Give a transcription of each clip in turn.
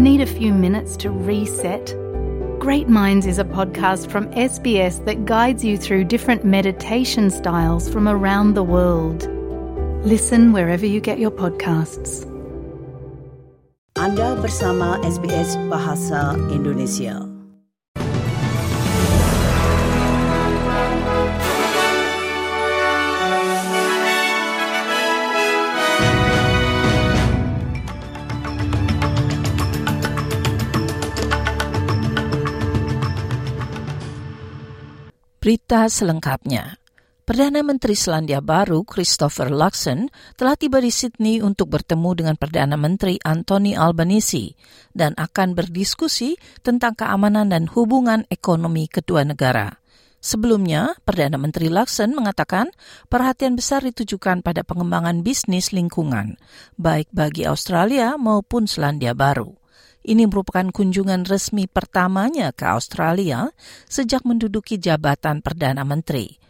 Need a few minutes to reset? Great Minds is a podcast from SBS that guides you through different meditation styles from around the world. Listen wherever you get your podcasts. Anda bersama SBS Bahasa Indonesia. Berita selengkapnya. Perdana Menteri Selandia Baru Christopher Luxon telah tiba di Sydney untuk bertemu dengan Perdana Menteri Anthony Albanese dan akan berdiskusi tentang keamanan dan hubungan ekonomi kedua negara. Sebelumnya, Perdana Menteri Luxon mengatakan perhatian besar ditujukan pada pengembangan bisnis lingkungan, baik bagi Australia maupun Selandia Baru. Ini merupakan kunjungan resmi pertamanya ke Australia sejak menduduki jabatan Perdana Menteri.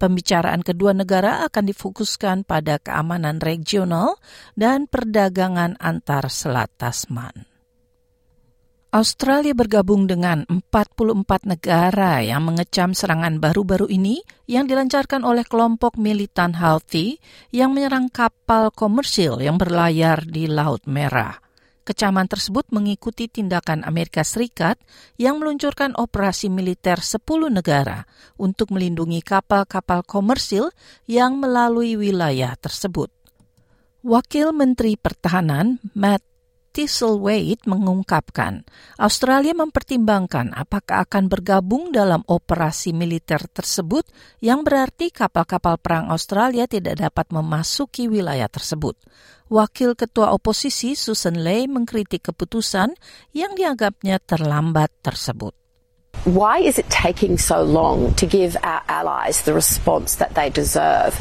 Pembicaraan kedua negara akan difokuskan pada keamanan regional dan perdagangan antar Selat Tasman. Australia bergabung dengan 44 negara yang mengecam serangan baru-baru ini yang dilancarkan oleh kelompok militan Houthi yang menyerang kapal komersil yang berlayar di Laut Merah. Kecaman tersebut mengikuti tindakan Amerika Serikat yang meluncurkan operasi militer 10 negara untuk melindungi kapal-kapal komersil yang melalui wilayah tersebut. Wakil Menteri Pertahanan Matt Thistlethwaite mengungkapkan, Australia mempertimbangkan apakah akan bergabung dalam operasi militer tersebut yang berarti kapal-kapal perang Australia tidak dapat memasuki wilayah tersebut. Wakil Ketua Oposisi Susan Ley mengkritik keputusan yang dianggapnya terlambat tersebut. Why is it taking so long to give our allies the response that they deserve?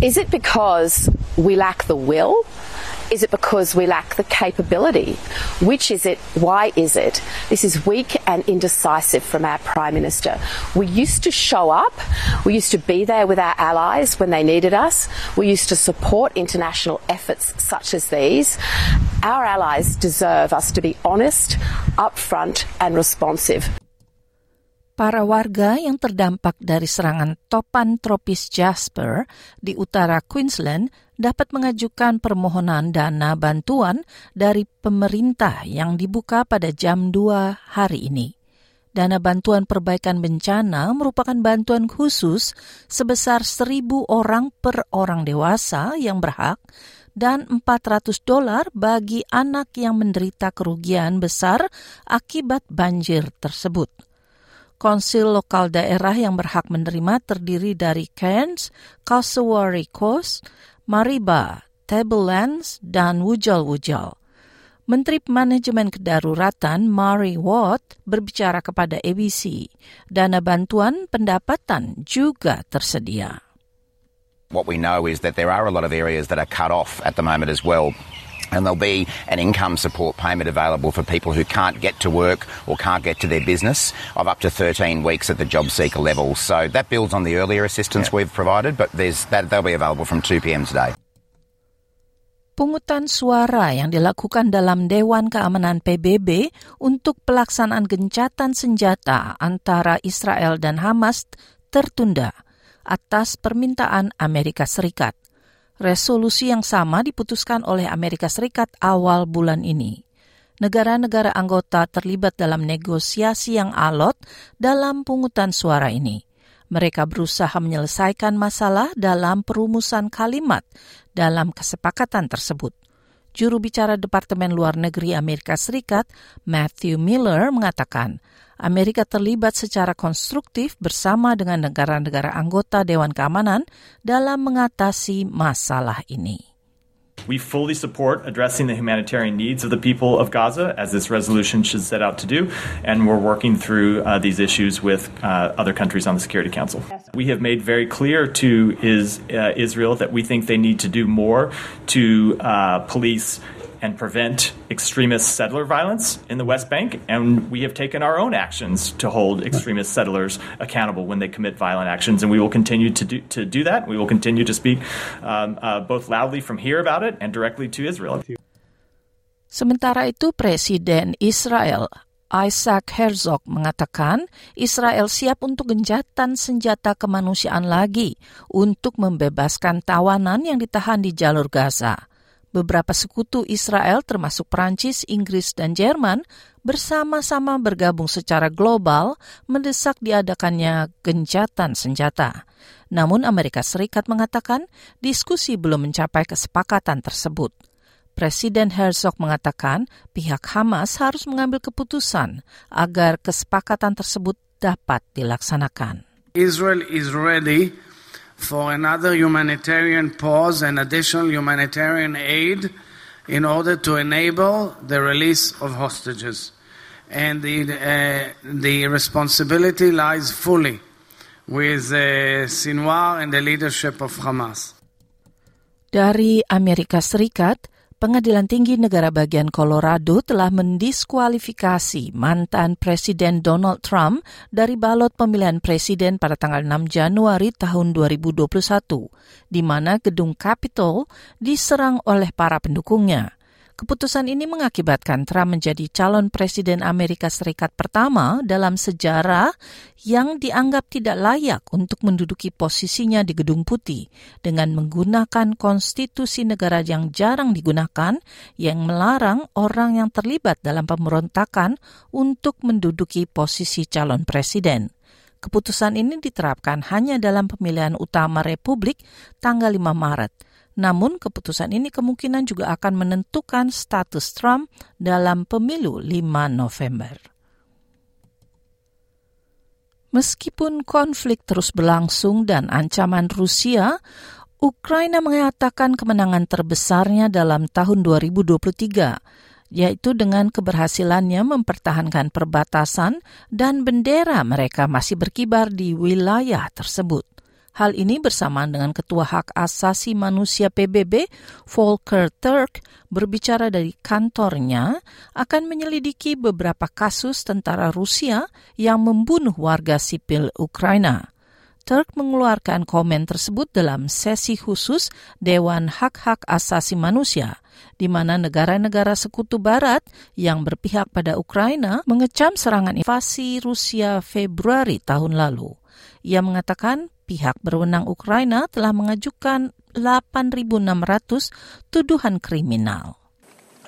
Is it because we lack the will? Is it because we lack the capability? Which is it? Why is it? This is weak and indecisive from our Prime Minister. We used to show up. We used to be there with our allies when they needed us. We used to support international efforts such as these. Our allies deserve us to be honest, upfront, and responsive. Para warga yang terdampak dari serangan topan tropis Jasper di utara Queensland dapat mengajukan permohonan dana bantuan dari pemerintah yang dibuka pada jam 2 hari ini. Dana bantuan perbaikan bencana merupakan bantuan khusus sebesar 1.000 orang per orang dewasa yang berhak dan 400 dolar bagi anak yang menderita kerugian besar akibat banjir tersebut. Konsil lokal daerah yang berhak menerima terdiri dari Cairns, Cassowary Coast, Mariba, Tablelands, dan Wujal-Wujal. Menteri Manajemen Kedaruratan Mari Watt berbicara kepada ABC. Dana bantuan pendapatan juga tersedia. What we know is that there are a lot of areas that are cut off at the moment as well. And there'll be an income support payment available for people who can't get to work or can't get to their business of up to 13 weeks at the job seeker level. So that builds on the earlier assistance yeah. we've provided, but there's that they'll be available from 2 p.m. today. Pungutan suara yang dilakukan dalam Dewan Keamanan PBB untuk pelaksanaan gencatan senjata antara Israel dan Hamas tertunda atas permintaan Amerika Serikat. Resolusi yang sama diputuskan oleh Amerika Serikat awal bulan ini. Negara-negara anggota terlibat dalam negosiasi yang alot dalam pungutan suara ini. Mereka berusaha menyelesaikan masalah dalam perumusan kalimat dalam kesepakatan tersebut. Juru bicara Departemen Luar Negeri Amerika Serikat, Matthew Miller, mengatakan Amerika terlibat secara konstruktif bersama dengan negara-negara anggota Dewan Keamanan dalam mengatasi masalah ini. We fully support addressing the humanitarian needs of the people of Gaza, as this resolution should set out to do, and we're working through uh, these issues with uh, other countries on the Security Council. We have made very clear to is, uh, Israel that we think they need to do more to uh, police and prevent extremist settler violence in the West Bank. And we have taken our own actions to hold extremist settlers accountable when they commit violent actions. And we will continue to do, to do that. We will continue to speak um, uh, both loudly from here about it and directly to Israel. Sementara itu, Presiden Israel Isaac Herzog mengatakan Israel siap untuk genjatan senjata kemanusiaan lagi untuk membebaskan tawanan yang ditahan di jalur Gaza. Beberapa sekutu Israel termasuk Prancis, Inggris, dan Jerman bersama-sama bergabung secara global mendesak diadakannya genjatan senjata. Namun Amerika Serikat mengatakan diskusi belum mencapai kesepakatan tersebut. Presiden Herzog mengatakan pihak Hamas harus mengambil keputusan agar kesepakatan tersebut dapat dilaksanakan. Israel is ready for another humanitarian pause and additional humanitarian aid in order to enable the release of hostages. And the, uh, the responsibility lies fully with uh, Sinwar and the leadership of Hamas. Dari Amerika Serikat, Pengadilan Tinggi Negara Bagian Colorado telah mendiskualifikasi mantan Presiden Donald Trump dari balot pemilihan presiden pada tanggal 6 Januari tahun 2021, di mana gedung Capitol diserang oleh para pendukungnya. Keputusan ini mengakibatkan Trump menjadi calon presiden Amerika Serikat pertama dalam sejarah yang dianggap tidak layak untuk menduduki posisinya di Gedung Putih dengan menggunakan konstitusi negara yang jarang digunakan yang melarang orang yang terlibat dalam pemberontakan untuk menduduki posisi calon presiden. Keputusan ini diterapkan hanya dalam pemilihan utama Republik tanggal 5 Maret namun keputusan ini kemungkinan juga akan menentukan status Trump dalam pemilu 5 November. Meskipun konflik terus berlangsung dan ancaman Rusia, Ukraina mengatakan kemenangan terbesarnya dalam tahun 2023, yaitu dengan keberhasilannya mempertahankan perbatasan dan bendera mereka masih berkibar di wilayah tersebut. Hal ini bersamaan dengan Ketua Hak Asasi Manusia PBB, Volker Turk, berbicara dari kantornya akan menyelidiki beberapa kasus tentara Rusia yang membunuh warga sipil Ukraina. Turk mengeluarkan komen tersebut dalam sesi khusus Dewan Hak-Hak Asasi Manusia, di mana negara-negara sekutu barat yang berpihak pada Ukraina mengecam serangan invasi Rusia Februari tahun lalu. Ia mengatakan pihak berwenang Ukraina telah mengajukan 8.600 tuduhan kriminal.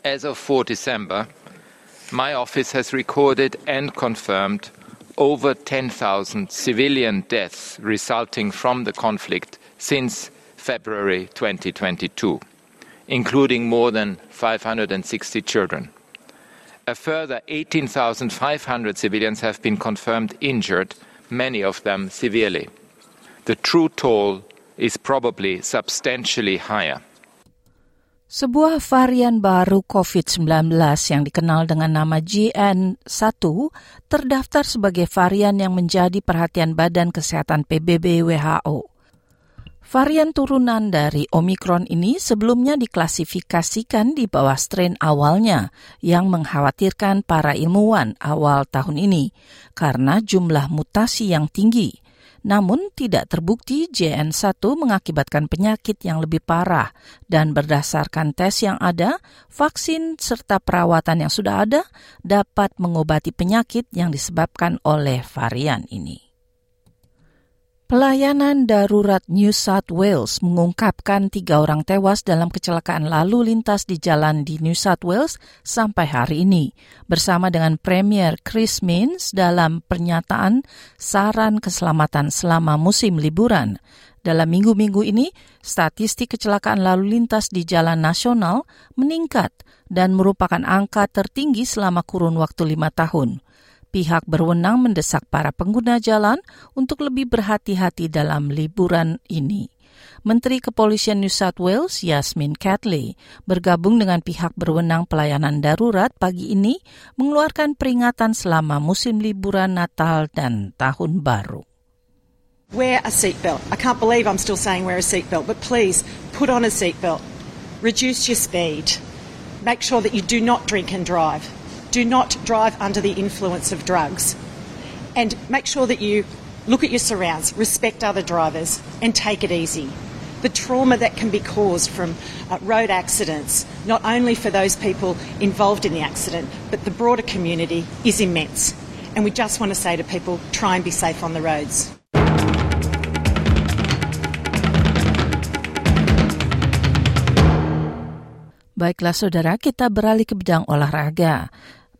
As of 4 December, my office has recorded and confirmed over 10,000 civilian deaths resulting from the conflict since February 2022, including more than 560 children. A further 18,500 civilians have been confirmed injured, many of them severely the true toll is probably substantially higher. Sebuah varian baru COVID-19 yang dikenal dengan nama GN1 terdaftar sebagai varian yang menjadi perhatian Badan Kesehatan PBB WHO. Varian turunan dari Omicron ini sebelumnya diklasifikasikan di bawah strain awalnya yang mengkhawatirkan para ilmuwan awal tahun ini karena jumlah mutasi yang tinggi. Namun tidak terbukti JN1 mengakibatkan penyakit yang lebih parah dan berdasarkan tes yang ada, vaksin serta perawatan yang sudah ada dapat mengobati penyakit yang disebabkan oleh varian ini. Pelayanan darurat New South Wales mengungkapkan tiga orang tewas dalam kecelakaan lalu lintas di jalan di New South Wales sampai hari ini, bersama dengan Premier Chris Minns dalam pernyataan saran keselamatan selama musim liburan. Dalam minggu-minggu ini, statistik kecelakaan lalu lintas di jalan nasional meningkat dan merupakan angka tertinggi selama kurun waktu lima tahun pihak berwenang mendesak para pengguna jalan untuk lebih berhati-hati dalam liburan ini. Menteri Kepolisian New South Wales, Yasmin Catley, bergabung dengan pihak berwenang pelayanan darurat pagi ini mengeluarkan peringatan selama musim liburan Natal dan Tahun Baru. Wear a seatbelt. I can't believe I'm still saying wear a seatbelt, but please put on a seatbelt. Reduce your speed. Make sure that you do not drink and drive. Do not drive under the influence of drugs. And make sure that you look at your surrounds, respect other drivers, and take it easy. The trauma that can be caused from uh, road accidents, not only for those people involved in the accident, but the broader community, is immense. And we just want to say to people try and be safe on the roads. Baiklah saudara, kita beralih ke bidang olahraga.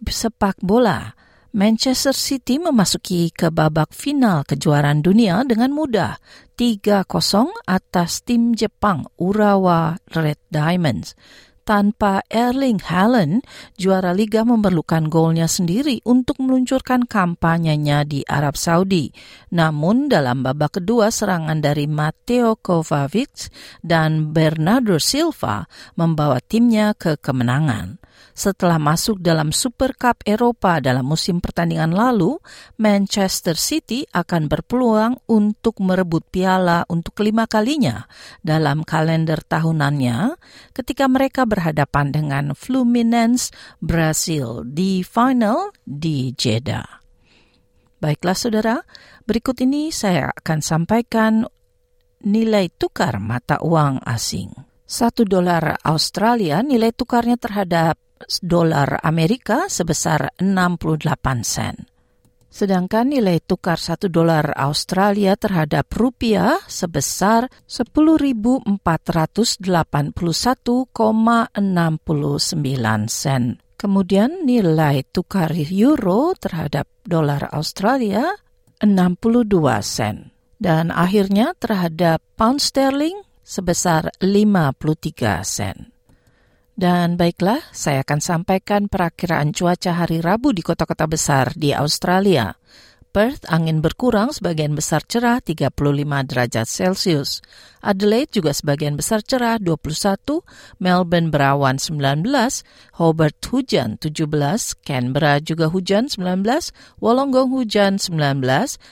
Sepak bola. Manchester City memasuki ke babak final kejuaraan dunia dengan mudah 3-0 atas tim Jepang Urawa Red Diamonds tanpa Erling Haaland, juara liga memerlukan golnya sendiri untuk meluncurkan kampanyenya di Arab Saudi. Namun dalam babak kedua serangan dari Matteo Kovacic dan Bernardo Silva membawa timnya ke kemenangan. Setelah masuk dalam Super Cup Eropa dalam musim pertandingan lalu, Manchester City akan berpeluang untuk merebut piala untuk kelima kalinya dalam kalender tahunannya ketika mereka berhadapan dengan Fluminense Brasil di final di Jeddah. Baiklah saudara, berikut ini saya akan sampaikan nilai tukar mata uang asing. Satu dolar Australia nilai tukarnya terhadap dolar Amerika sebesar 68 sen. Sedangkan nilai tukar 1 dolar Australia terhadap rupiah sebesar 10.481,69 sen. Kemudian nilai tukar euro terhadap dolar Australia 62 sen. Dan akhirnya terhadap pound sterling sebesar 53 sen. Dan baiklah, saya akan sampaikan perakiraan cuaca hari Rabu di kota-kota besar di Australia. Perth angin berkurang sebagian besar cerah 35 derajat Celcius. Adelaide juga sebagian besar cerah 21, Melbourne berawan 19, Hobart hujan 17, Canberra juga hujan 19, Wollongong hujan 19,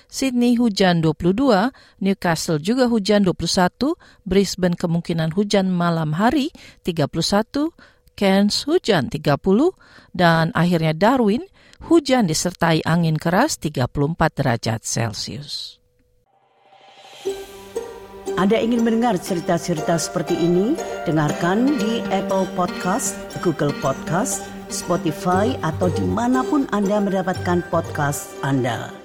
Sydney hujan 22, Newcastle juga hujan 21, Brisbane kemungkinan hujan malam hari 31, Cairns hujan 30, dan akhirnya Darwin hujan disertai angin keras 34 derajat Celcius. Anda ingin mendengar cerita-cerita seperti ini? Dengarkan di Apple Podcast, Google Podcast, Spotify, atau di mana pun Anda mendapatkan podcast Anda.